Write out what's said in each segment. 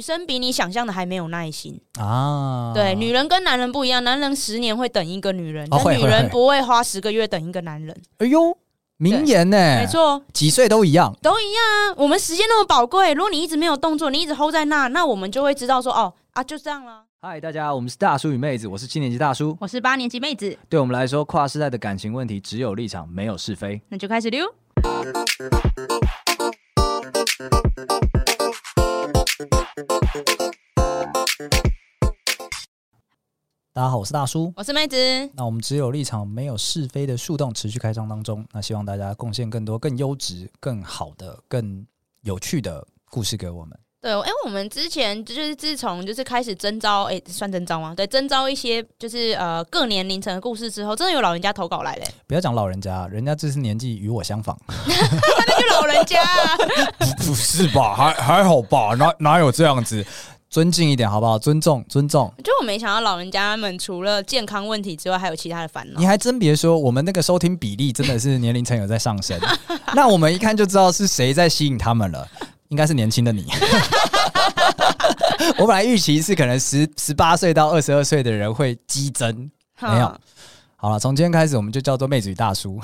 女生比你想象的还没有耐心啊。对，女人跟男人不一样，男人十年会等一个女人，哦、但女人不会花十个月等一个男人。哎呦，名言呢？没错，几岁都一样，都一样啊。我们时间那么宝贵，如果你一直没有动作，你一直 hold 在那，那我们就会知道说，哦啊，就这样了。嗨，大家，我们是大叔与妹子，我是七年级大叔，我是八年级妹子。对我们来说，跨世代的感情问题只有立场，没有是非。那就开始溜。大家好，我是大叔，我是妹子。那我们只有立场，没有是非的树洞持续开张当中。那希望大家贡献更多、更优质、更好的、更有趣的故事给我们。对，因为我们之前就是自从就是开始征招，哎，算征招吗？对，征招一些就是呃各年龄层的故事之后，真的有老人家投稿来嘞。不要讲老人家，人家这是年纪与我相仿，那就老人家、啊 不，不是吧？还还好吧？哪哪有这样子？尊敬一点好不好？尊重尊重。就我没想到老人家们除了健康问题之外，还有其他的烦恼。你还真别说，我们那个收听比例真的是年龄层有在上升，那我们一看就知道是谁在吸引他们了。应该是年轻的你，我本来预期是可能十十八岁到二十二岁的人会激增，没有。好了，从今天开始我们就叫做妹子与大叔，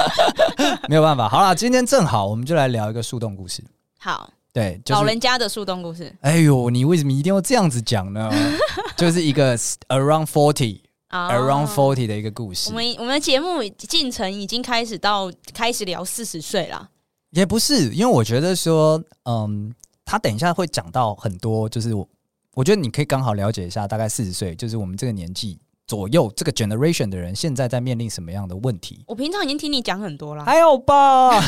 没有办法。好了，今天正好，我们就来聊一个树洞故事。好，对，就是、老人家的树洞故事。哎呦，你为什么一定要这样子讲呢？就是一个 around forty，around forty 的一个故事。我们我们的节目进程已经开始到开始聊四十岁了。也不是，因为我觉得说，嗯，他等一下会讲到很多，就是我，我觉得你可以刚好了解一下，大概四十岁，就是我们这个年纪左右这个 generation 的人，现在在面临什么样的问题。我平常已经听你讲很多了，还有吧？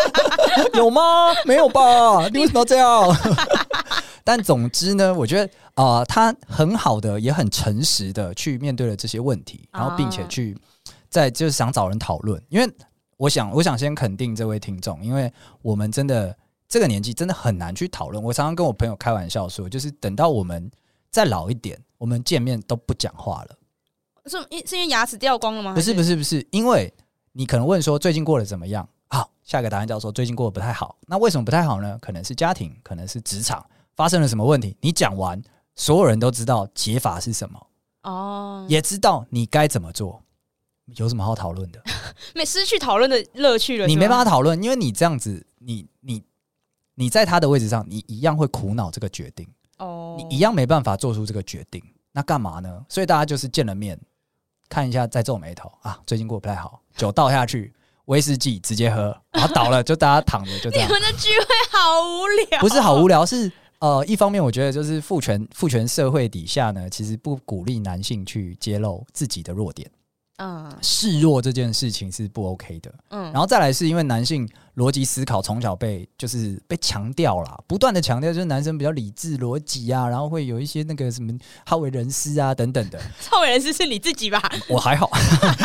有吗？没有吧？你为什么要这样？但总之呢，我觉得啊、呃，他很好的，也很诚实的去面对了这些问题，然后并且去在就是想找人讨论，因为。我想，我想先肯定这位听众，因为我们真的这个年纪真的很难去讨论。我常常跟我朋友开玩笑说，就是等到我们再老一点，我们见面都不讲话了。是因是因为牙齿掉光了吗？不是，不是，不是，因为你可能问说最近过得怎么样？好，下一个答案叫做最近过得不太好。那为什么不太好呢？可能是家庭，可能是职场发生了什么问题。你讲完，所有人都知道解法是什么哦，也知道你该怎么做。有什么好讨论的？没失去讨论的乐趣了。你没办法讨论，因为你这样子，你你你在他的位置上，你一样会苦恼这个决定。哦，你一样没办法做出这个决定。那干嘛呢？所以大家就是见了面，看一下，再皱眉头啊。最近过得不太好，酒倒下去，威士忌直接喝，然后倒了就大家躺着就这样。你们的聚会好无聊，不是好无聊，是呃，一方面我觉得就是父权父权社会底下呢，其实不鼓励男性去揭露自己的弱点。嗯，示弱这件事情是不 OK 的。嗯，然后再来是因为男性逻辑思考从小被就是被强调了，不断的强调就是男生比较理智逻辑啊，然后会有一些那个什么好为人师啊等等的。好为人师是你自己吧？我还好，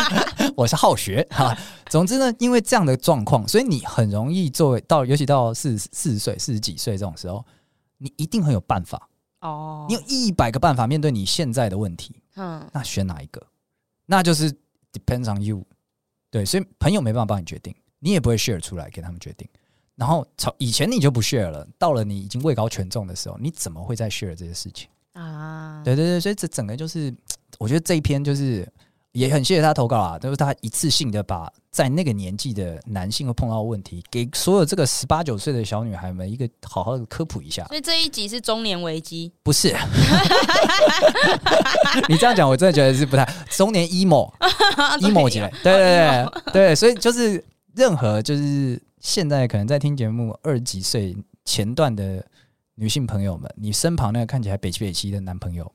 我是好学哈。总之呢，因为这样的状况，所以你很容易作为到，尤其到四四十岁、四十几岁这种时候，你一定很有办法哦。你有一百个办法面对你现在的问题，嗯，那选哪一个？那就是 depends on you，对，所以朋友没办法帮你决定，你也不会 share 出来给他们决定。然后从以前你就不 share 了，到了你已经位高权重的时候，你怎么会再 share 这些事情啊？对对对，所以这整个就是，我觉得这一篇就是。也很谢谢他投稿啊，就是他一次性的把在那个年纪的男性会碰到的问题，给所有这个十八九岁的小女孩们一个好好的科普一下。所以这一集是中年危机？不是，你这样讲我真的觉得是不太中年 emo emo 起来。对对对对，所以就是任何就是现在可能在听节目二十几岁前段的女性朋友们，你身旁那个看起来北七北七的男朋友，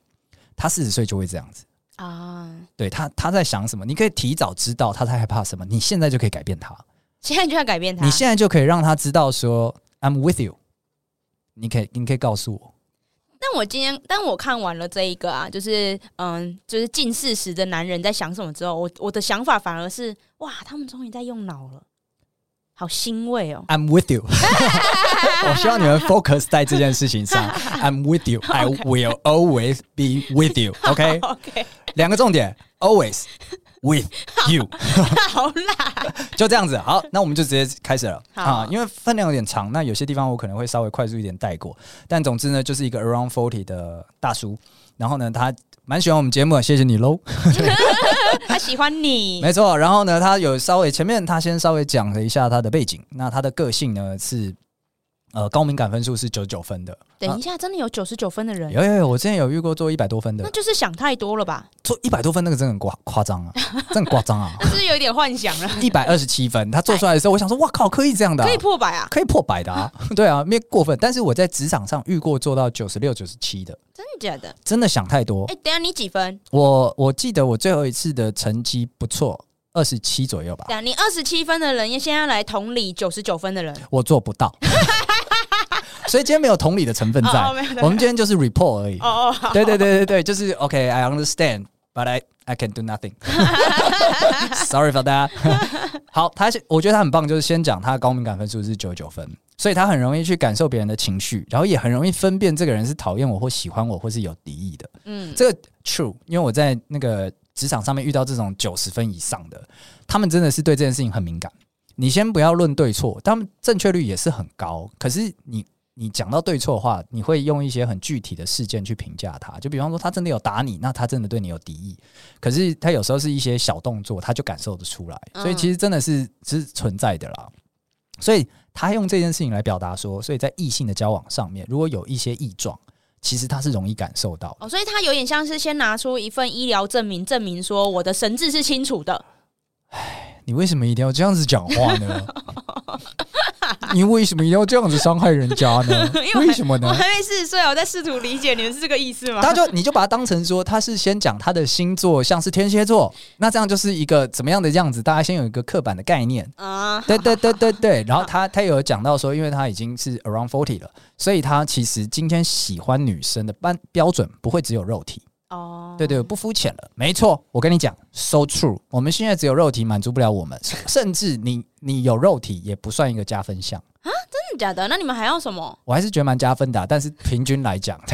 他四十岁就会这样子。啊，对他，他在想什么？你可以提早知道他在害怕什么，你现在就可以改变他。现在就要改变他，你现在就可以让他知道说 "I'm with you"。你可以，你可以告诉我。但我今天，当我看完了这一个啊，就是嗯，就是近四十的男人在想什么之后，我我的想法反而是哇，他们终于在用脑了。好欣慰哦！I'm with you。我希望你们 focus 在这件事情上。I'm with you. I will always be with you. OK？OK。两个重点：always with you，好啦，就这样子。好，那我们就直接开始了好啊，因为分量有点长，那有些地方我可能会稍微快速一点带过。但总之呢，就是一个 around forty 的大叔，然后呢，他蛮喜欢我们节目，谢谢你喽。他喜欢你，没错。然后呢，他有稍微前面他先稍微讲了一下他的背景，那他的个性呢是。呃，高敏感分数是九十九分的。等一下，真的有九十九分的人？有有有，我之前有遇过做一百多分的。那就是想太多了吧？做一百多分那个真的很夸 夸张啊，真的夸张啊！是有一点幻想了？一百二十七分，他做出来的时候，我想说，哇靠，可以这样的、啊，可以破百啊，可以破百的啊，对啊，没过分。但是我在职场上遇过做到九十六、九十七的，真的假的？真的想太多。哎、欸，等下你几分？我我记得我最后一次的成绩不错，二十七左右吧。等下你二十七分的人，现在来同理九十九分的人，我做不到。所以今天没有同理的成分在，哦、我们今天就是 report 而已。哦哦，对对对对对，就是 OK，I、okay, understand，but I I can do nothing。Sorry for that。好，他我觉得他很棒，就是先讲他的高敏感分数是九十九分，所以他很容易去感受别人的情绪，然后也很容易分辨这个人是讨厌我或喜欢我或是有敌意的。嗯，这个 true，因为我在那个职场上面遇到这种九十分以上的，他们真的是对这件事情很敏感。你先不要论对错，他们正确率也是很高，可是你。你讲到对错的话，你会用一些很具体的事件去评价他，就比方说他真的有打你，那他真的对你有敌意。可是他有时候是一些小动作，他就感受得出来，所以其实真的是是存在的啦。所以他用这件事情来表达说，所以在异性的交往上面，如果有一些异状，其实他是容易感受到哦。所以他有点像是先拿出一份医疗证明，证明说我的神智是清楚的。唉，你为什么一定要这样子讲话呢？你为什么一定要这样子伤害人家呢？为什么呢？我还没四十岁，我在试图理解你们是这个意思吗？他就你就把它当成说，他是先讲他的星座像是天蝎座，那这样就是一个怎么样的样子？大家先有一个刻板的概念啊。对对对对对。然后他他有讲到说，因为他已经是 around forty 了，所以他其实今天喜欢女生的标标准不会只有肉体。哦，对对，不肤浅了，没错，我跟你讲，so true，我们现在只有肉体满足不了我们，甚至你你有肉体也不算一个加分项啊，真的假的？那你们还要什么？我还是觉得蛮加分的，但是平均来讲，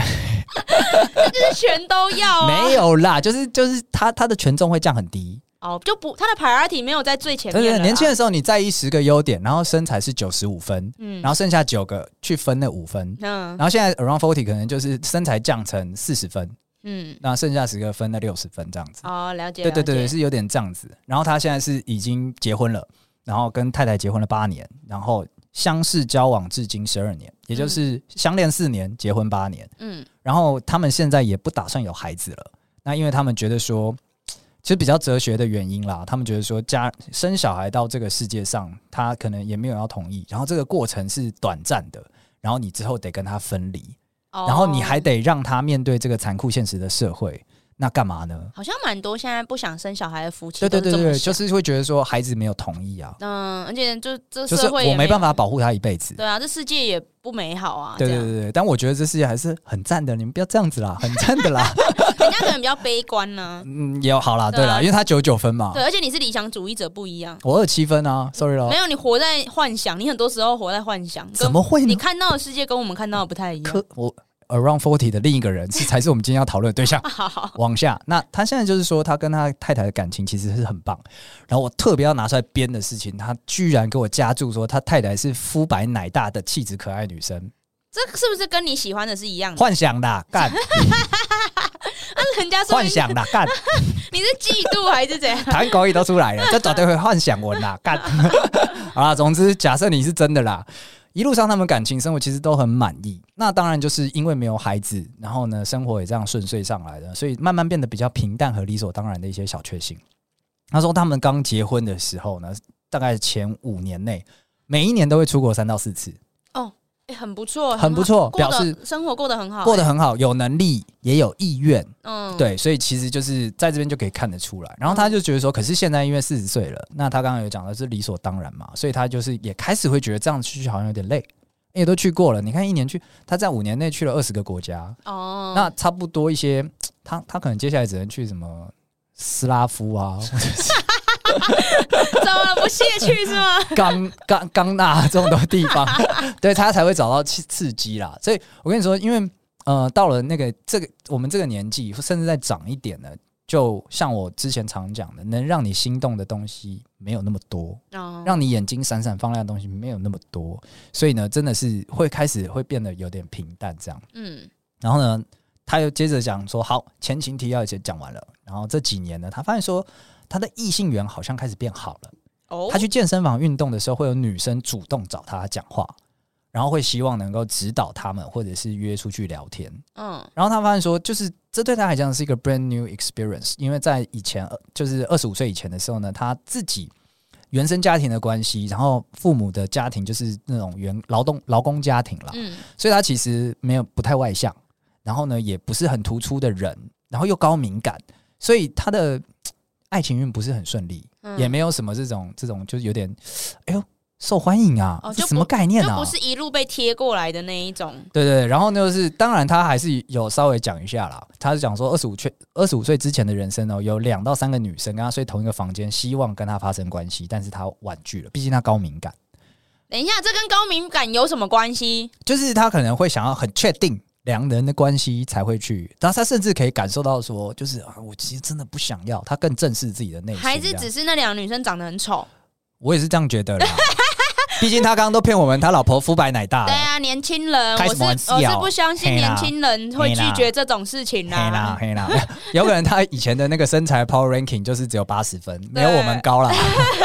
那就是全都要，没有啦，就是就是他他的权重会降很低哦，就不他的 priority 没有在最前面。对对，年轻的时候你在意十个优点，然后身材是九十五分，嗯，然后剩下九个去分那五分，嗯，然后现在 around forty 可能就是身材降成四十分。嗯，那剩下十个分，了六十分这样子哦，了解。对对对对，是有点这样子。然后他现在是已经结婚了，然后跟太太结婚了八年，然后相识交往至今十二年，也就是相恋四年，结婚八年。嗯，然后他们现在也不打算有孩子了。那因为他们觉得说，其实比较哲学的原因啦，他们觉得说，家生小孩到这个世界上，他可能也没有要同意，然后这个过程是短暂的，然后你之后得跟他分离。然后你还得让他面对这个残酷现实的社会，那干嘛呢？好像蛮多现在不想生小孩的夫妻，对对对对，就是会觉得说孩子没有同意啊。嗯，而且就这社会我没办法保护他一辈子。对啊，这世界也不美好啊。对对对对，但我觉得这世界还是很赞的，你们不要这样子啦，很赞的啦。人家可能比较悲观呢。嗯，也好啦，对啦，因为他九九分嘛。对，而且你是理想主义者不一样。我二七分啊，sorry 咯。没有，你活在幻想，你很多时候活在幻想。怎么会？你看到的世界跟我们看到的不太一样。我。Around forty 的另一个人 是才是我们今天要讨论的对象。往下，那他现在就是说，他跟他太太的感情其实是很棒。然后我特别要拿出来编的事情，他居然给我加注说，他太太是肤白奶大的气质可爱女生。这是不是跟你喜欢的是一样的？幻想的干。那人家说幻想的 干。你是嫉妒还是怎样？谈狗语都出来了，这绝对会幻想文啦干。好啦，总之假设你是真的啦。一路上他们感情生活其实都很满意，那当然就是因为没有孩子，然后呢，生活也这样顺遂上来的，所以慢慢变得比较平淡和理所当然的一些小确幸。他说他们刚结婚的时候呢，大概前五年内，每一年都会出国三到四次。很不错，很不错，表示生活过得很好，过得很好，有能力也有意愿，嗯，对，所以其实就是在这边就可以看得出来。然后他就觉得说，可是现在因为四十岁了，那他刚刚有讲的是理所当然嘛，所以他就是也开始会觉得这样去好像有点累，也都去过了。你看一年去，他在五年内去了二十个国家，哦，那差不多一些，他他可能接下来只能去什么斯拉夫啊。怎 么不屑去是吗？刚刚刚那这种的地方，对他才会找到刺刺激啦。所以我跟你说，因为呃，到了那个这个我们这个年纪，甚至再长一点呢，就像我之前常讲的，能让你心动的东西没有那么多，哦、让你眼睛闪闪放亮的东西没有那么多，所以呢，真的是会开始会变得有点平淡这样。嗯，然后呢，他又接着讲说，好，前情提要已经讲完了，然后这几年呢，他发现说他的异性缘好像开始变好了。哦，他去健身房运动的时候，会有女生主动找他讲话。然后会希望能够指导他们，或者是约出去聊天。嗯，然后他发现说，就是这对他来讲是一个 brand new experience，因为在以前，就是二十五岁以前的时候呢，他自己原生家庭的关系，然后父母的家庭就是那种原劳动劳工家庭了。嗯，所以他其实没有不太外向，然后呢也不是很突出的人，然后又高敏感，所以他的爱情运不是很顺利，嗯，也没有什么这种这种就是有点，哎呦。受欢迎啊？哦，这什么概念啊？就不是一路被贴过来的那一种。对对，然后就是，当然他还是有稍微讲一下啦。他是讲说，二十五岁二十五岁之前的人生哦，有两到三个女生跟他睡同一个房间，希望跟他发生关系，但是他婉拒了，毕竟他高敏感。等一下，这跟高敏感有什么关系？就是他可能会想要很确定两人的关系才会去，但他甚至可以感受到说，就是啊，我其实真的不想要。他更正视自己的内心，还是只是那两个女生长得很丑？我也是这样觉得啦。毕竟他刚刚都骗我们，他老婆肤白奶大。对啊，年轻人，我是我是不相信年轻人会拒绝这种事情啦。黑啦黑啦，有可能他以前的那个身材 Power Ranking 就是只有八十分，没有我们高啦。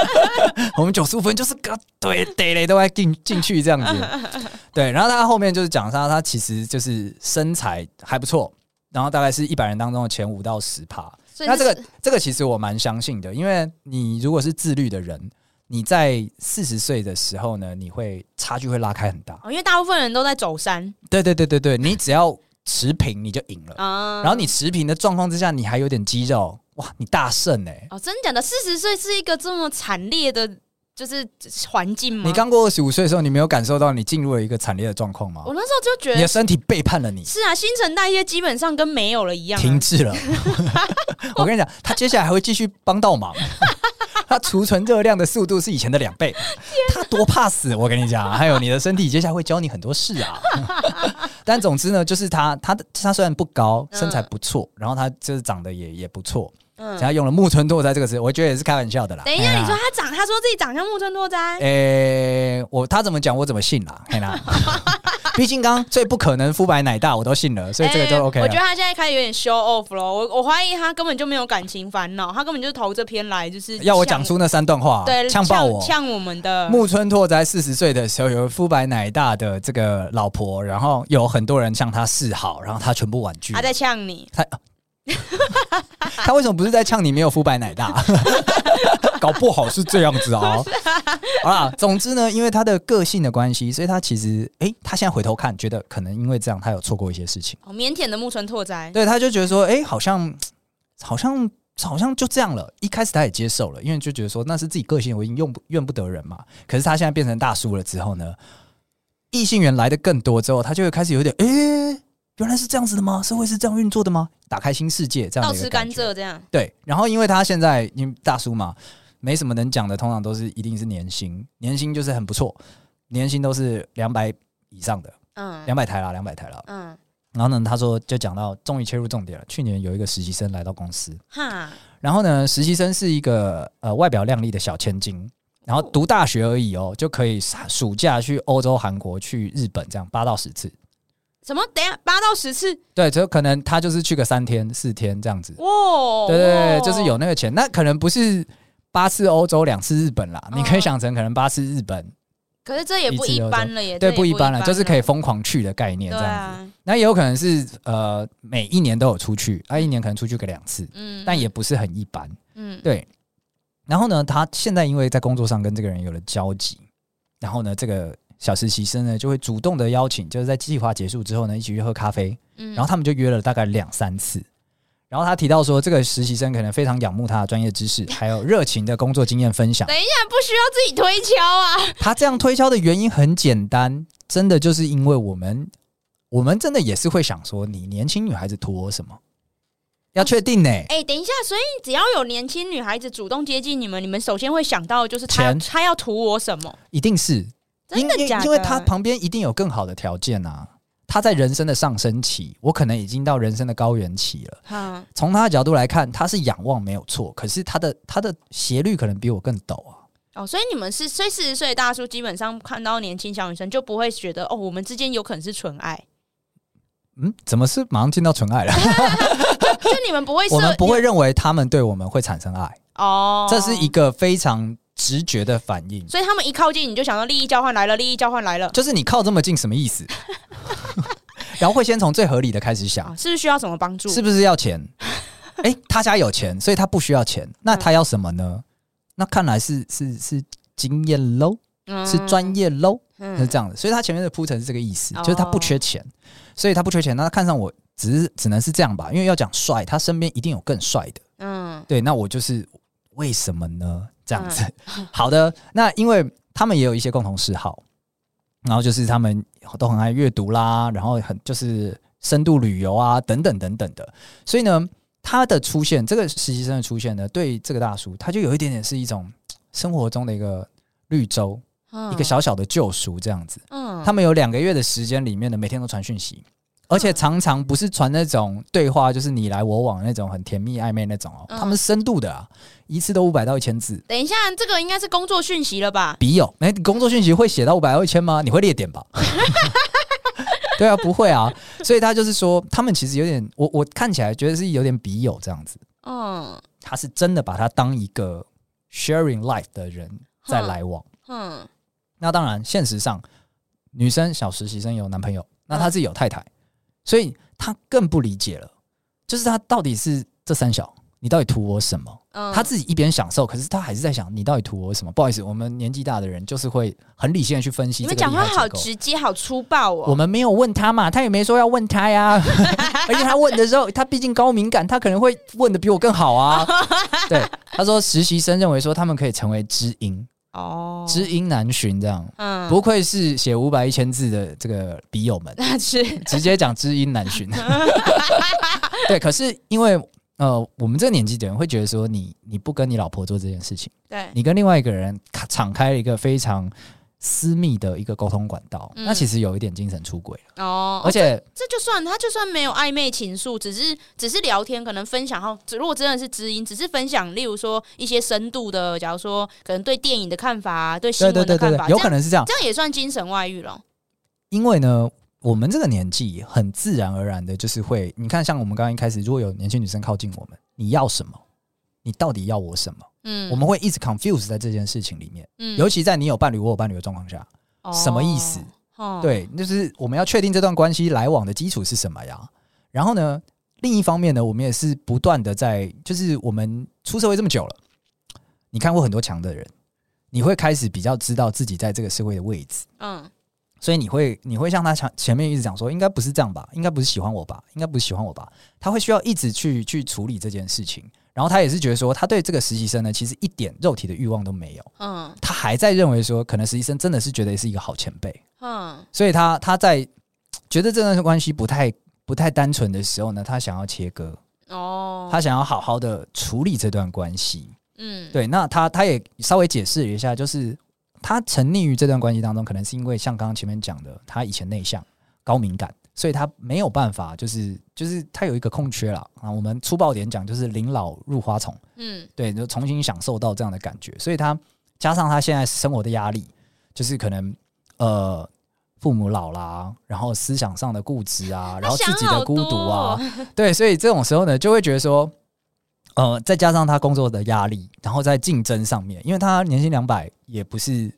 我们九十五分就是个对得嘞，都要进进去这样子。对，然后他后面就是讲他，他其实就是身材还不错，然后大概是一百人当中的前五到十趴。那这个这个其实我蛮相信的，因为你如果是自律的人。你在四十岁的时候呢，你会差距会拉开很大，因为大部分人都在走山。对对对对对，你只要持平你就赢了。嗯，然后你持平的状况之下，你还有点肌肉，哇，你大胜哎！哦，真的假的？四十岁是一个这么惨烈的，就是环境吗？你刚过二十五岁的时候，你没有感受到你进入了一个惨烈的状况吗？我那时候就觉得你的身体背叛了你。是啊，新陈代谢基本上跟没有了一样，停滞了。我跟你讲，他接下来还会继续帮倒忙。它储存热量的速度是以前的两倍，它多怕死！我跟你讲，还有你的身体接下来会教你很多事啊。但总之呢，就是他，他的他虽然不高，身材不错，然后他就是长得也也不错。嗯，他用了木村拓哉这个词，我觉得也是开玩笑的啦。等一下，你说他长，他说自己长像木村拓哉？诶，我他怎么讲，我怎么信啦？嘿啦。毕竟刚最不可能肤白奶大，我都信了，所以这个就 OK。我觉得他现在开始有点 show off 了，我我怀疑他根本就没有感情烦恼，他根本就是投这篇来就是要我讲出那三段话，对，呛爆我，呛我们的木村拓哉四十岁的时候有肤白奶大的这个老婆，然后有很多人向他示好，然后他全部婉拒。他在呛你，他 他为什么不是在呛你没有肤白奶大？搞不好是这样子 啊！好啦，总之呢，因为他的个性的关系，所以他其实，哎、欸，他现在回头看，觉得可能因为这样，他有错过一些事情。好腼腆的木村拓哉，对，他就觉得说，哎、欸，好像，好像，好像就这样了。一开始他也接受了，因为就觉得说那是自己个性，我已经用不怨不得人嘛。可是他现在变成大叔了之后呢，异性缘来的更多之后，他就会开始有点，哎、欸，原来是这样子的吗？社会是这样运作的吗？打开新世界，这样子。倒吃甘蔗这样。对，然后因为他现在因为大叔嘛。没什么能讲的，通常都是一定是年薪，年薪就是很不错，年薪都是两百以上的，嗯，两百台啦，两百台啦，嗯。然后呢，他说就讲到终于切入重点了。去年有一个实习生来到公司，哈，然后呢，实习生是一个呃外表靓丽的小千金，然后读大学而已哦，就可以暑假去欧洲、韩国、去日本这样八到十次。什么？等下八到十次？对，就可能他就是去个三天四天这样子。哇，对对对，就是有那个钱，那可能不是。八次欧洲，两次日本啦，你可以想成可能八次日本。可是这也不一般了，也对，不一般了，就是可以疯狂去的概念这样子。那也有可能是呃，每一年都有出去，啊，一年可能出去个两次，嗯，但也不是很一般，嗯，对。然后呢，他现在因为在工作上跟这个人有了交集，然后呢，这个小实习生呢就会主动的邀请，就是在计划结束之后呢，一起去喝咖啡，嗯，然后他们就约了大概两三次。然后他提到说，这个实习生可能非常仰慕他的专业知识，还有热情的工作经验分享。等一下，不需要自己推敲啊！他这样推敲的原因很简单，真的就是因为我们，我们真的也是会想说，你年轻女孩子图我什么？要确定呢、欸？哎、欸，等一下，所以只要有年轻女孩子主动接近你们，你们首先会想到的就是他，他要图我什么？一定是真的假的？因为他旁边一定有更好的条件啊。他在人生的上升期，我可能已经到人生的高原期了。嗯，从他的角度来看，他是仰望没有错，可是他的他的斜率可能比我更陡啊。哦，所以你们是，所以四十岁的大叔基本上看到年轻小女生就不会觉得哦，我们之间有可能是纯爱。嗯，怎么是马上进到纯爱了？就你们不会，我们不会认为他们对我们会产生爱哦，这是一个非常直觉的反应。所以他们一靠近你就想到利益交换来了，利益交换来了，就是你靠这么近什么意思？然后会先从最合理的开始想，是不是需要什么帮助？是不是要钱？哎、欸，他家有钱，所以他不需要钱。那他要什么呢？嗯、那看来是是是经验喽，是专业喽，嗯、是这样的。所以他前面的铺陈是这个意思，就是他不缺钱，所以他不缺钱。那他看上我，只是只能是这样吧？因为要讲帅，他身边一定有更帅的。嗯，对。那我就是为什么呢？这样子。好的，那因为他们也有一些共同嗜好。然后就是他们都很爱阅读啦，然后很就是深度旅游啊，等等等等的。所以呢，他的出现，这个实习生的出现呢，对这个大叔，他就有一点点是一种 生活中的一个绿洲，嗯、一个小小的救赎这样子。嗯，他们有两个月的时间里面呢，每天都传讯息。而且常常不是传那种对话，就是你来我往那种很甜蜜暧昧那种哦，他们深度的啊，一次都五百到一千字。等一下，这个应该是工作讯息了吧？笔友，哎，工作讯息会写到五百到一千吗？你会列点吧？对啊，不会啊。所以他就是说，他们其实有点，我我看起来觉得是有点笔友这样子。嗯，他是真的把他当一个 sharing life 的人在来往。嗯，那当然，现实上女生小实习生有男朋友，那他自己有太太。所以他更不理解了，就是他到底是这三小，你到底图我什么？嗯、他自己一边享受，可是他还是在想，你到底图我什么？不好意思，我们年纪大的人就是会很理性的去分析。你们讲话好直接，好粗暴哦。我们没有问他嘛，他也没说要问他呀。而且他问的时候，他毕竟高敏感，他可能会问的比我更好啊。对，他说实习生认为说他们可以成为知音。哦，知音难寻，这样，嗯，不愧是写五百一千字的这个笔友们，是。直接讲知音难寻。对，可是因为呃，我们这个年纪的人会觉得说你，你你不跟你老婆做这件事情，对，你跟另外一个人敞开了一个非常。私密的一个沟通管道，嗯、那其实有一点精神出轨了哦。而且这，这就算他就算没有暧昧情愫，只是只是聊天，可能分享后，如果真的是知音，只是分享，例如说一些深度的，假如说可能对电影的看法，对新闻的看法，对对对对，有可能是这样，这样也算精神外遇了。因为呢，我们这个年纪很自然而然的，就是会，你看，像我们刚刚一开始，如果有年轻女生靠近我们，你要什么？你到底要我什么？嗯，我们会一直 confuse 在这件事情里面，嗯，尤其在你有伴侣，我有伴侣的状况下，哦、什么意思？哦、对，就是我们要确定这段关系来往的基础是什么呀？然后呢，另一方面呢，我们也是不断的在，就是我们出社会这么久了，你看过很多强的人，你会开始比较知道自己在这个社会的位置，嗯，所以你会你会像他前前面一直讲说，应该不是这样吧？应该不是喜欢我吧？应该不是喜欢我吧？他会需要一直去去处理这件事情。然后他也是觉得说，他对这个实习生呢，其实一点肉体的欲望都没有。嗯，他还在认为说，可能实习生真的是觉得是一个好前辈。嗯，所以他他在觉得这段关系不太不太单纯的时候呢，他想要切割。哦，他想要好好的处理这段关系。嗯，对。那他他也稍微解释了一下，就是他沉溺于这段关系当中，可能是因为像刚刚前面讲的，他以前内向、高敏感。所以他没有办法，就是就是他有一个空缺了啊。我们粗暴点讲，就是临老入花丛。嗯，对，就重新享受到这样的感觉。所以他加上他现在生活的压力，就是可能呃父母老啦，然后思想上的固执啊，然后自己的孤独啊，对，所以这种时候呢，就会觉得说，呃，再加上他工作的压力，然后在竞争上面，因为他年薪两百，也不是，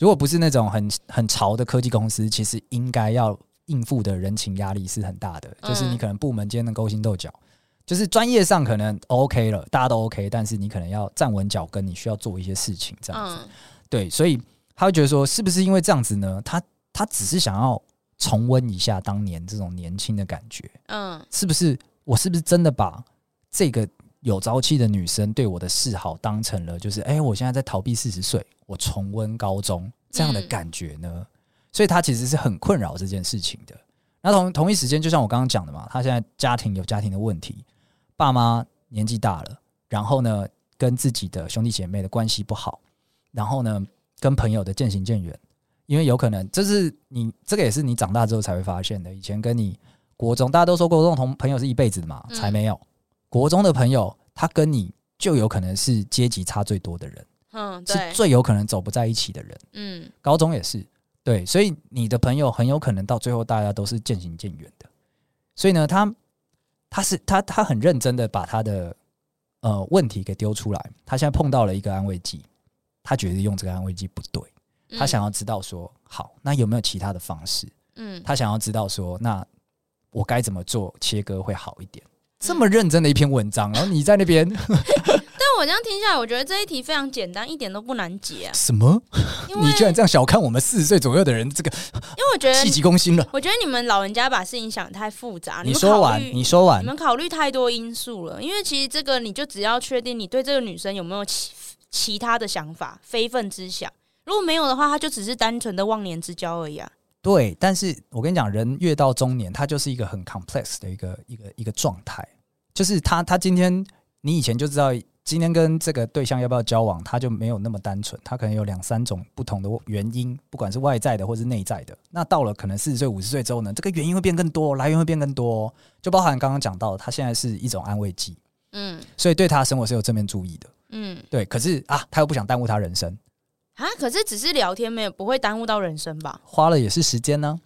如果不是那种很很潮的科技公司，其实应该要。应付的人情压力是很大的，就是你可能部门间的勾心斗角，就是专业上可能 OK 了，大家都 OK，但是你可能要站稳脚跟，你需要做一些事情，这样子。对，所以他会觉得说，是不是因为这样子呢？他他只是想要重温一下当年这种年轻的感觉，嗯，是不是？我是不是真的把这个有朝气的女生对我的示好当成了，就是哎，我现在在逃避四十岁，我重温高中这样的感觉呢？所以他其实是很困扰这件事情的。那同同一时间，就像我刚刚讲的嘛，他现在家庭有家庭的问题，爸妈年纪大了，然后呢，跟自己的兄弟姐妹的关系不好，然后呢，跟朋友的渐行渐远，因为有可能这是你这个也是你长大之后才会发现的。以前跟你国中，大家都说国中同朋友是一辈子的嘛，才没有。嗯、国中的朋友，他跟你就有可能是阶级差最多的人，嗯，是最有可能走不在一起的人。嗯，高中也是，对，所以你的朋友很有可能到最后大家都是渐行渐远的。所以呢，他他是他他很认真的把他的呃问题给丢出来。他现在碰到了一个安慰剂，他觉得用这个安慰剂不对，他想要知道说，好，那有没有其他的方式？嗯，他想要知道说，那我该怎么做切割会好一点？这么认真的一篇文章，然后你在那边。但我这样听下来，我觉得这一题非常简单，一点都不难解啊。什么？你居然这样小看我们四十岁左右的人？这个，因为我觉得 气急攻心了。我觉得你们老人家把事情想得太复杂。你说完，你说完，你们考虑太多因素了。因为其实这个，你就只要确定你对这个女生有没有其其他的想法、非分之想。如果没有的话，他就只是单纯的忘年之交而已啊。对，但是我跟你讲，人越到中年，他就是一个很 complex 的一个一个一个状态。就是他，他今天你以前就知道。今天跟这个对象要不要交往，他就没有那么单纯，他可能有两三种不同的原因，不管是外在的或是内在的。那到了可能四十岁、五十岁之后呢，这个原因会变更多，来源会变更多，就包含刚刚讲到，他现在是一种安慰剂，嗯，所以对他生活是有正面注意的，嗯，对。可是啊，他又不想耽误他人生啊，可是只是聊天，没有不会耽误到人生吧？花了也是时间呢。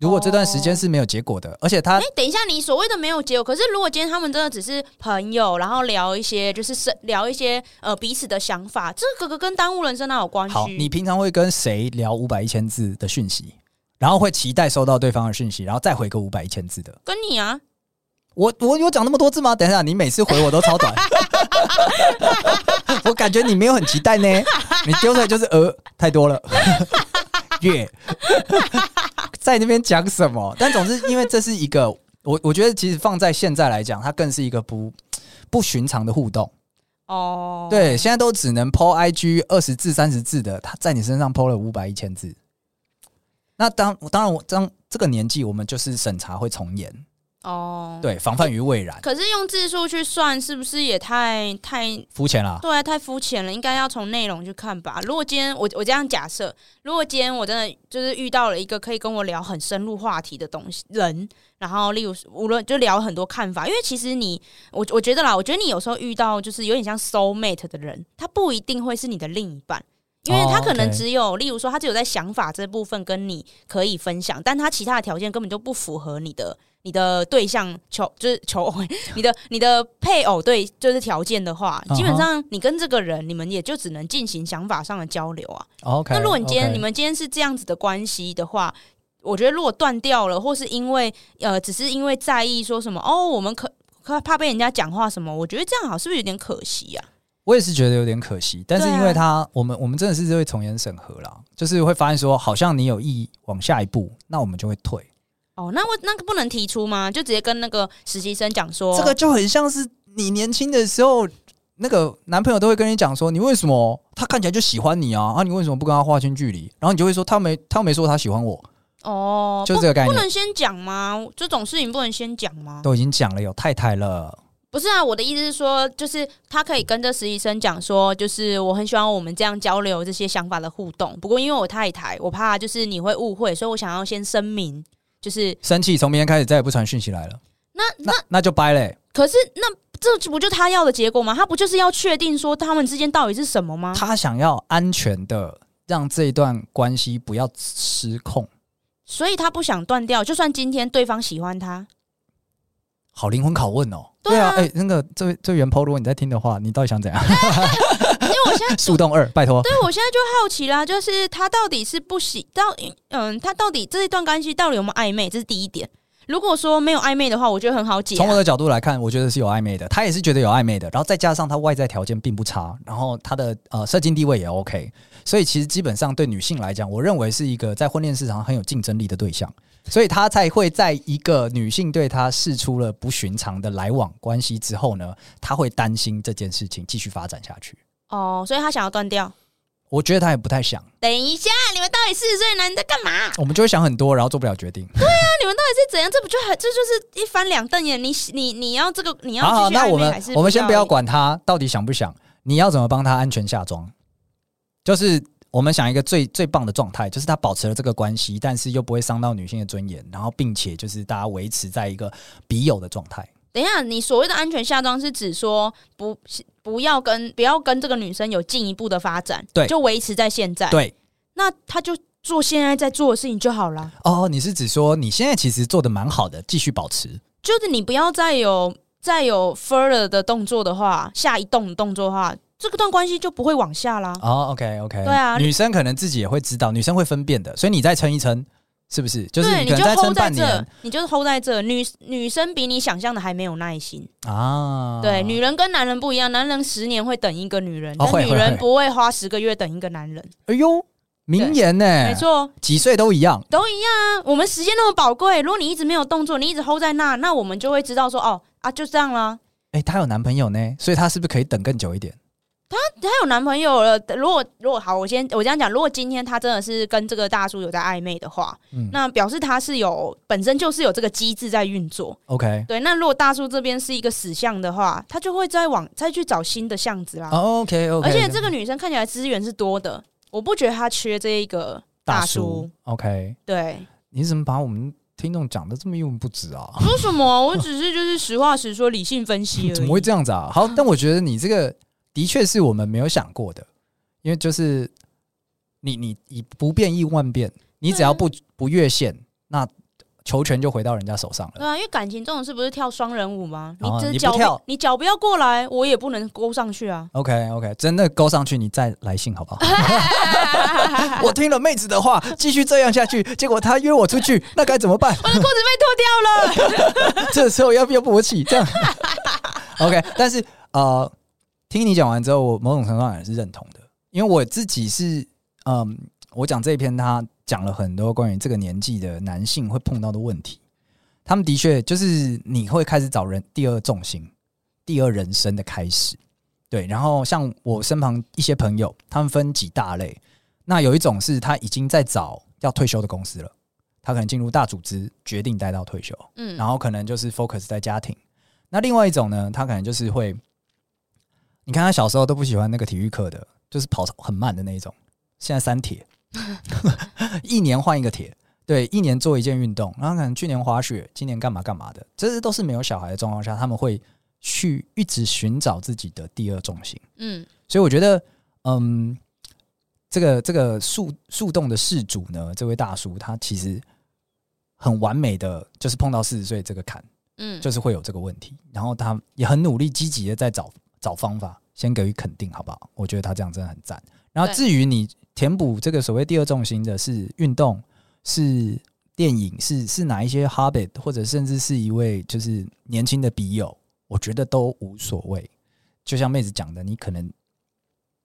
如果这段时间是没有结果的，而且他哎，等一下，你所谓的没有结果，可是如果今天他们真的只是朋友，然后聊一些就是聊一些呃彼此的想法，这个跟耽误人生哪有关系？好，你平常会跟谁聊五百一千字的讯息，然后会期待收到对方的讯息，然后再回个五百一千字的？跟你啊，我我有讲那么多字吗？等一下，你每次回我都超短，我感觉你没有很期待呢，你丢出来就是呃太多了，月。在那边讲什么？但总之，因为这是一个我，我觉得其实放在现在来讲，它更是一个不不寻常的互动哦。Oh. 对，现在都只能 po IG 二十字、三十字的，他在你身上 po 了五百、一千字。那当当然，我当这个年纪，我们就是审查会从严。哦，oh, 对，防范于未然。可是用字数去算，是不是也太太肤浅了？对，太肤浅了。应该要从内容去看吧。如果今天我我这样假设，如果今天我真的就是遇到了一个可以跟我聊很深入话题的东西人，然后例如无论就聊很多看法，因为其实你我我觉得啦，我觉得你有时候遇到就是有点像 soul mate 的人，他不一定会是你的另一半，因为他可能只有、oh. 例如说他只有在想法这部分跟你可以分享，但他其他的条件根本就不符合你的。你的对象求 就是求偶，你的你的配偶对就是条件的话，基本上你跟这个人，你们也就只能进行想法上的交流啊。OK，那如果你今天你们今天是这样子的关系的话，我觉得如果断掉了，或是因为呃，只是因为在意说什么哦，我们可可怕被人家讲话什么，我觉得这样好是不是有点可惜啊？我也是觉得有点可惜，但是因为他我们我们真的是会从严审核啦，就是会发现说好像你有意往下一步，那我们就会退。哦，那我那个不能提出吗？就直接跟那个实习生讲说，这个就很像是你年轻的时候，那个男朋友都会跟你讲说，你为什么他看起来就喜欢你啊？啊，你为什么不跟他划清距离？然后你就会说，他没他没说他喜欢我。哦，就这个概念，不能先讲吗？这种事情不能先讲吗？都已经讲了，有太太了。不是啊，我的意思是说，就是他可以跟这实习生讲说，就是我很喜欢我们这样交流这些想法的互动。不过因为我太太，我怕就是你会误会，所以我想要先声明。就是生气，从明天开始再也不传讯息来了。那那那，那就掰嘞。可是那这不就他要的结果吗？他不就是要确定说他们之间到底是什么吗？他想要安全的让这一段关系不要失控，所以他不想断掉。就算今天对方喜欢他，好灵魂拷问哦。对啊，哎、啊欸，那个这位这位原 PO，如果你在听的话，你到底想怎样？现在树洞二，拜托。对，我现在就好奇啦，就是他到底是不喜到，嗯，他到底这一段关系到底有没有暧昧？这是第一点。如果说没有暧昧的话，我觉得很好解啊。从我的角度来看，我觉得是有暧昧的，他也是觉得有暧昧的。然后再加上他外在条件并不差，然后他的呃社经地位也 OK，所以其实基本上对女性来讲，我认为是一个在婚恋市场很有竞争力的对象。所以他才会在一个女性对他试出了不寻常的来往关系之后呢，他会担心这件事情继续发展下去。哦，所以他想要断掉。我觉得他也不太想。等一下，你们到底四十岁男人在干嘛？我们就会想很多，然后做不了决定。对啊，你们到底是怎样？这不就很这就是一翻两瞪眼？你你你要这个你要好，那我们我们先不要管他到底想不想，你要怎么帮他安全下装？就是我们想一个最最棒的状态，就是他保持了这个关系，但是又不会伤到女性的尊严，然后并且就是大家维持在一个笔友的状态。等一下，你所谓的安全下装是指说不不要跟不要跟这个女生有进一步的发展，对，就维持在现在。对，那他就做现在在做的事情就好了。哦，你是指说你现在其实做的蛮好的，继续保持，就是你不要再有再有 further 的动作的话，下一动动作的话。这个段关系就不会往下啦。哦，OK OK，对啊，女生可能自己也会知道，女生会分辨的，所以你再撑一撑，是不是？就是你可能再撑半年，你就是 hold 在这。女女生比你想象的还没有耐心啊。对，女人跟男人不一样，男人十年会等一个女人，但女人不会花十个月等一个男人。哎呦，名言呢？没错，几岁都一样，都一样啊。我们时间那么宝贵，如果你一直没有动作，你一直 hold 在那，那我们就会知道说，哦啊，就这样啦。哎，她有男朋友呢，所以她是不是可以等更久一点？她她有男朋友了。如果如果好，我先我这样讲，如果今天她真的是跟这个大叔有在暧昧的话，嗯，那表示她是有本身就是有这个机制在运作。OK，对。那如果大叔这边是一个死相的话，他就会再往再去找新的巷子啦。Oh, OK OK。而且这个女生看起来资源是多的，我不觉得她缺这一个大叔。大叔 OK，对。你怎么把我们听众讲的这么一文不值啊？说什么？我只是就是实话实说，理性分析而已。怎么会这样子啊？好，但我觉得你这个。的确是我们没有想过的，因为就是你你以不变应万变，你只要不不越线，那球权就回到人家手上了。对啊，因为感情这种事不是跳双人舞吗？哦、你只脚跳，你脚不要过来，我也不能勾上去啊。OK OK，真的勾上去，你再来信好不好？我听了妹子的话，继续这样下去，结果她约我出去，那该怎么办？我的裤子被脱掉了，这时候要不要勃起？这样 OK，但是呃。听你讲完之后，我某种程度上也是认同的，因为我自己是，嗯，我讲这一篇，他讲了很多关于这个年纪的男性会碰到的问题，他们的确就是你会开始找人第二重心、第二人生的开始，对。然后像我身旁一些朋友，他们分几大类，那有一种是他已经在找要退休的公司了，他可能进入大组织，决定待到退休，嗯，然后可能就是 focus 在家庭。那另外一种呢，他可能就是会。你看他小时候都不喜欢那个体育课的，就是跑很慢的那一种。现在三铁，一年换一个铁，对，一年做一件运动。然后可能去年滑雪，今年干嘛干嘛的。这些都是没有小孩的状况下，他们会去一直寻找自己的第二重心。嗯，所以我觉得，嗯，这个这个树树洞的事主呢，这位大叔他其实很完美的，就是碰到四十岁这个坎，嗯，就是会有这个问题。然后他也很努力积极的在找。找方法，先给予肯定，好不好？我觉得他这样真的很赞。然后至于你填补这个所谓第二重心的是运动、是电影、是是哪一些 habit，或者甚至是一位就是年轻的笔友，我觉得都无所谓。就像妹子讲的，你可能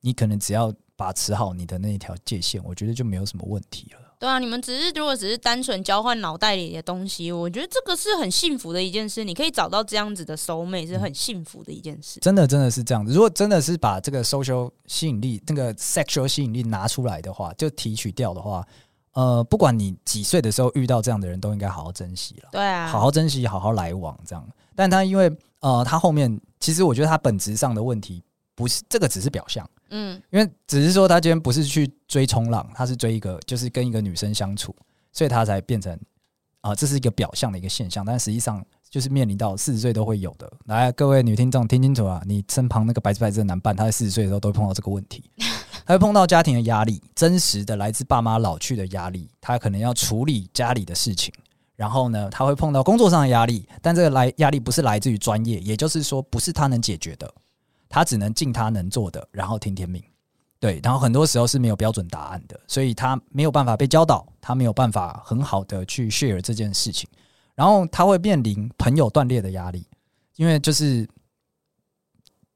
你可能只要把持好你的那一条界限，我觉得就没有什么问题了。对啊，你们只是如果只是单纯交换脑袋里的东西，我觉得这个是很幸福的一件事。你可以找到这样子的 soul mate 是很幸福的一件事。真的，真的是这样子。如果真的是把这个 social 吸引力、那个 sexual 吸引力拿出来的话，就提取掉的话，呃，不管你几岁的时候遇到这样的人，都应该好好珍惜了。对啊，好好珍惜，好好来往这样。但他因为呃，他后面其实我觉得他本质上的问题不是这个，只是表象。嗯，因为只是说他今天不是去追冲浪，他是追一个，就是跟一个女生相处，所以他才变成啊、呃，这是一个表象的一个现象，但实际上就是面临到四十岁都会有的。来，各位女听众听清楚啊，你身旁那个白纸白字的男伴，他在四十岁的时候都会碰到这个问题，他会碰到家庭的压力，真实的来自爸妈老去的压力，他可能要处理家里的事情，然后呢，他会碰到工作上的压力，但这个来压力不是来自于专业，也就是说不是他能解决的。他只能尽他能做的，然后听天命，对，然后很多时候是没有标准答案的，所以他没有办法被教导，他没有办法很好的去 share 这件事情，然后他会面临朋友断裂的压力，因为就是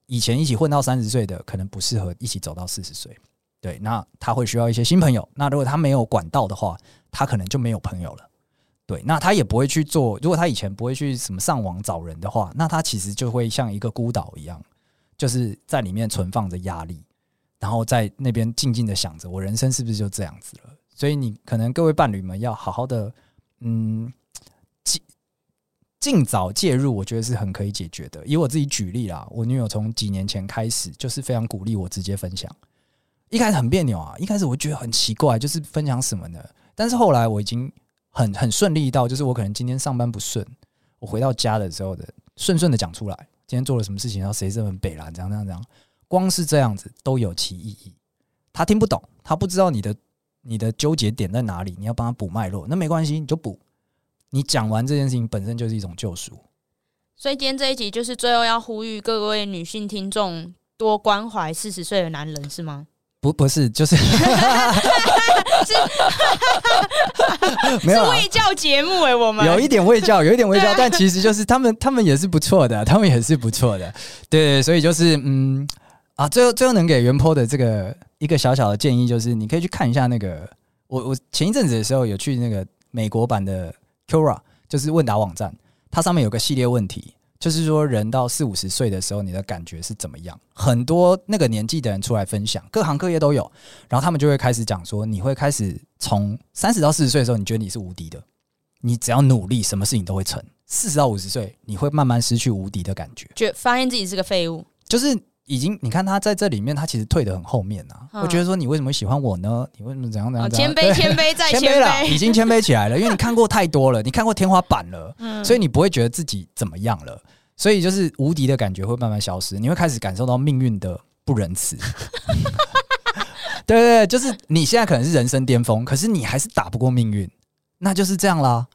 以前一起混到三十岁的，可能不适合一起走到四十岁，对，那他会需要一些新朋友，那如果他没有管道的话，他可能就没有朋友了，对，那他也不会去做，如果他以前不会去什么上网找人的话，那他其实就会像一个孤岛一样。就是在里面存放着压力，然后在那边静静的想着，我人生是不是就这样子了？所以你可能各位伴侣们要好好的，嗯，尽尽早介入，我觉得是很可以解决的。以我自己举例啦，我女友从几年前开始就是非常鼓励我直接分享，一开始很别扭啊，一开始我觉得很奇怪，就是分享什么呢？但是后来我已经很很顺利到，就是我可能今天上班不顺，我回到家的时候的顺顺的讲出来，今天做了什么事情，然后谁这么北啦，这样这样这样，光是这样子都有其意义。他听不懂，他不知道你的你的纠结点在哪里，你要帮他补脉络，那没关系，你就补。你讲完这件事情本身就是一种救赎。所以今天这一集就是最后要呼吁各位女性听众多关怀四十岁的男人，是吗？不，不是，就是 是 没有卫教节目哎，我们。有一点卫教，有一点卫教，但其实就是他们，他们也是不错的，他们也是不错的，对，所以就是嗯啊，最后最后能给袁坡的这个一个小小的建议，就是你可以去看一下那个，我我前一阵子的时候有去那个美国版的 Quora，就是问答网站，它上面有个系列问题。就是说，人到四五十岁的时候，你的感觉是怎么样？很多那个年纪的人出来分享，各行各业都有，然后他们就会开始讲说，你会开始从三十到四十岁的时候，你觉得你是无敌的，你只要努力，什么事情都会成。四十到五十岁，你会慢慢失去无敌的感觉，觉发现自己是个废物，就是。已经，你看他在这里面，他其实退的很后面啊。我觉得说，你为什么喜欢我呢？你为什么怎样怎样？谦卑，谦卑再谦卑了，已经谦卑起来了。因为你看过太多了，你看过天花板了，所以你不会觉得自己怎么样了。所以就是无敌的感觉会慢慢消失，你会开始感受到命运的不仁慈。对对对，就是你现在可能是人生巅峰，可是你还是打不过命运，那就是这样啦。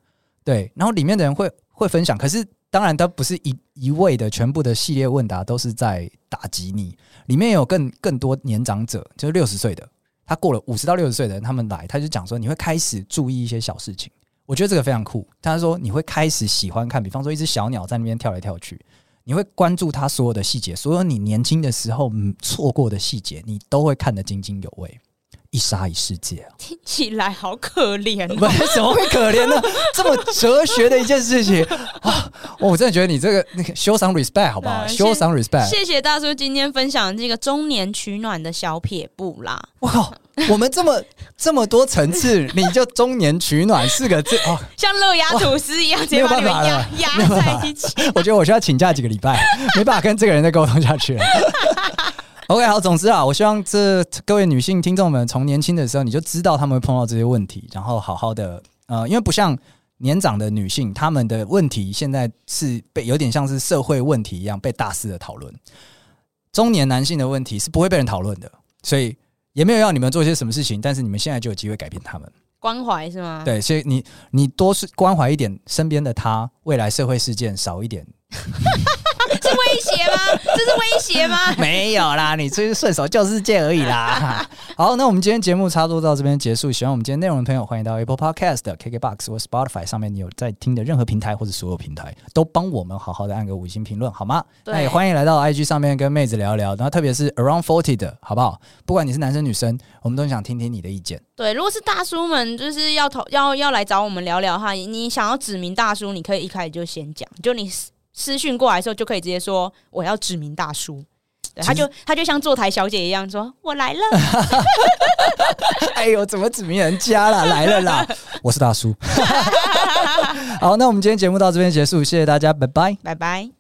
对，然后里面的人会会分享，可是。当然，它不是一一味的全部的系列问答都是在打击你，里面有更更多年长者，就是六十岁的，他过了五十到六十岁的人，他们来，他就讲说，你会开始注意一些小事情，我觉得这个非常酷。他说你会开始喜欢看，比方说一只小鸟在那边跳来跳去，你会关注它所有的细节，所有你年轻的时候错过的细节，你都会看得津津有味。一沙一世界啊，听起来好可怜哦。为什么会可怜呢？这么哲学的一件事情啊，我真的觉得你这个那个 show some respect 好不好？show some respect。谢谢大叔今天分享这个中年取暖的小撇步啦。我靠，我们这么这么多层次，你就中年取暖四个字哦，像热压吐司一样，直接把你们压压在一起。我觉得我需要请假几个礼拜，没办法跟这个人再沟通下去了。OK，好，总之啊，我希望这各位女性听众们，从年轻的时候你就知道他们会碰到这些问题，然后好好的，呃，因为不像年长的女性，她们的问题现在是被有点像是社会问题一样被大肆的讨论。中年男性的问题是不会被人讨论的，所以也没有要你们做些什么事情，但是你们现在就有机会改变他们。关怀是吗？对，所以你你多是关怀一点身边的他，未来社会事件少一点。是威胁吗？这是威胁吗？没有啦，你这是顺手救世界而已啦。好，那我们今天节目差不多到这边结束。喜欢我们今天内容的朋友，欢迎到 Apple Podcast、KKBox 或 Spotify 上面，你有在听的任何平台或者所有平台，都帮我们好好的按个五星评论，好吗？对那也欢迎来到 IG 上面跟妹子聊一聊，然后特别是 Around Forty 的好不好？不管你是男生女生，我们都想听听你的意见。对，如果是大叔们，就是要投要要来找我们聊聊哈，你想要指名大叔，你可以一开始就先讲，就你。私讯过来的时候，就可以直接说我要指名大叔，对，他就他就像坐台小姐一样说：“我来了。”哎呦，怎么指名人家啦？来了啦！我是大叔。好，那我们今天节目到这边结束，谢谢大家，拜拜，拜拜。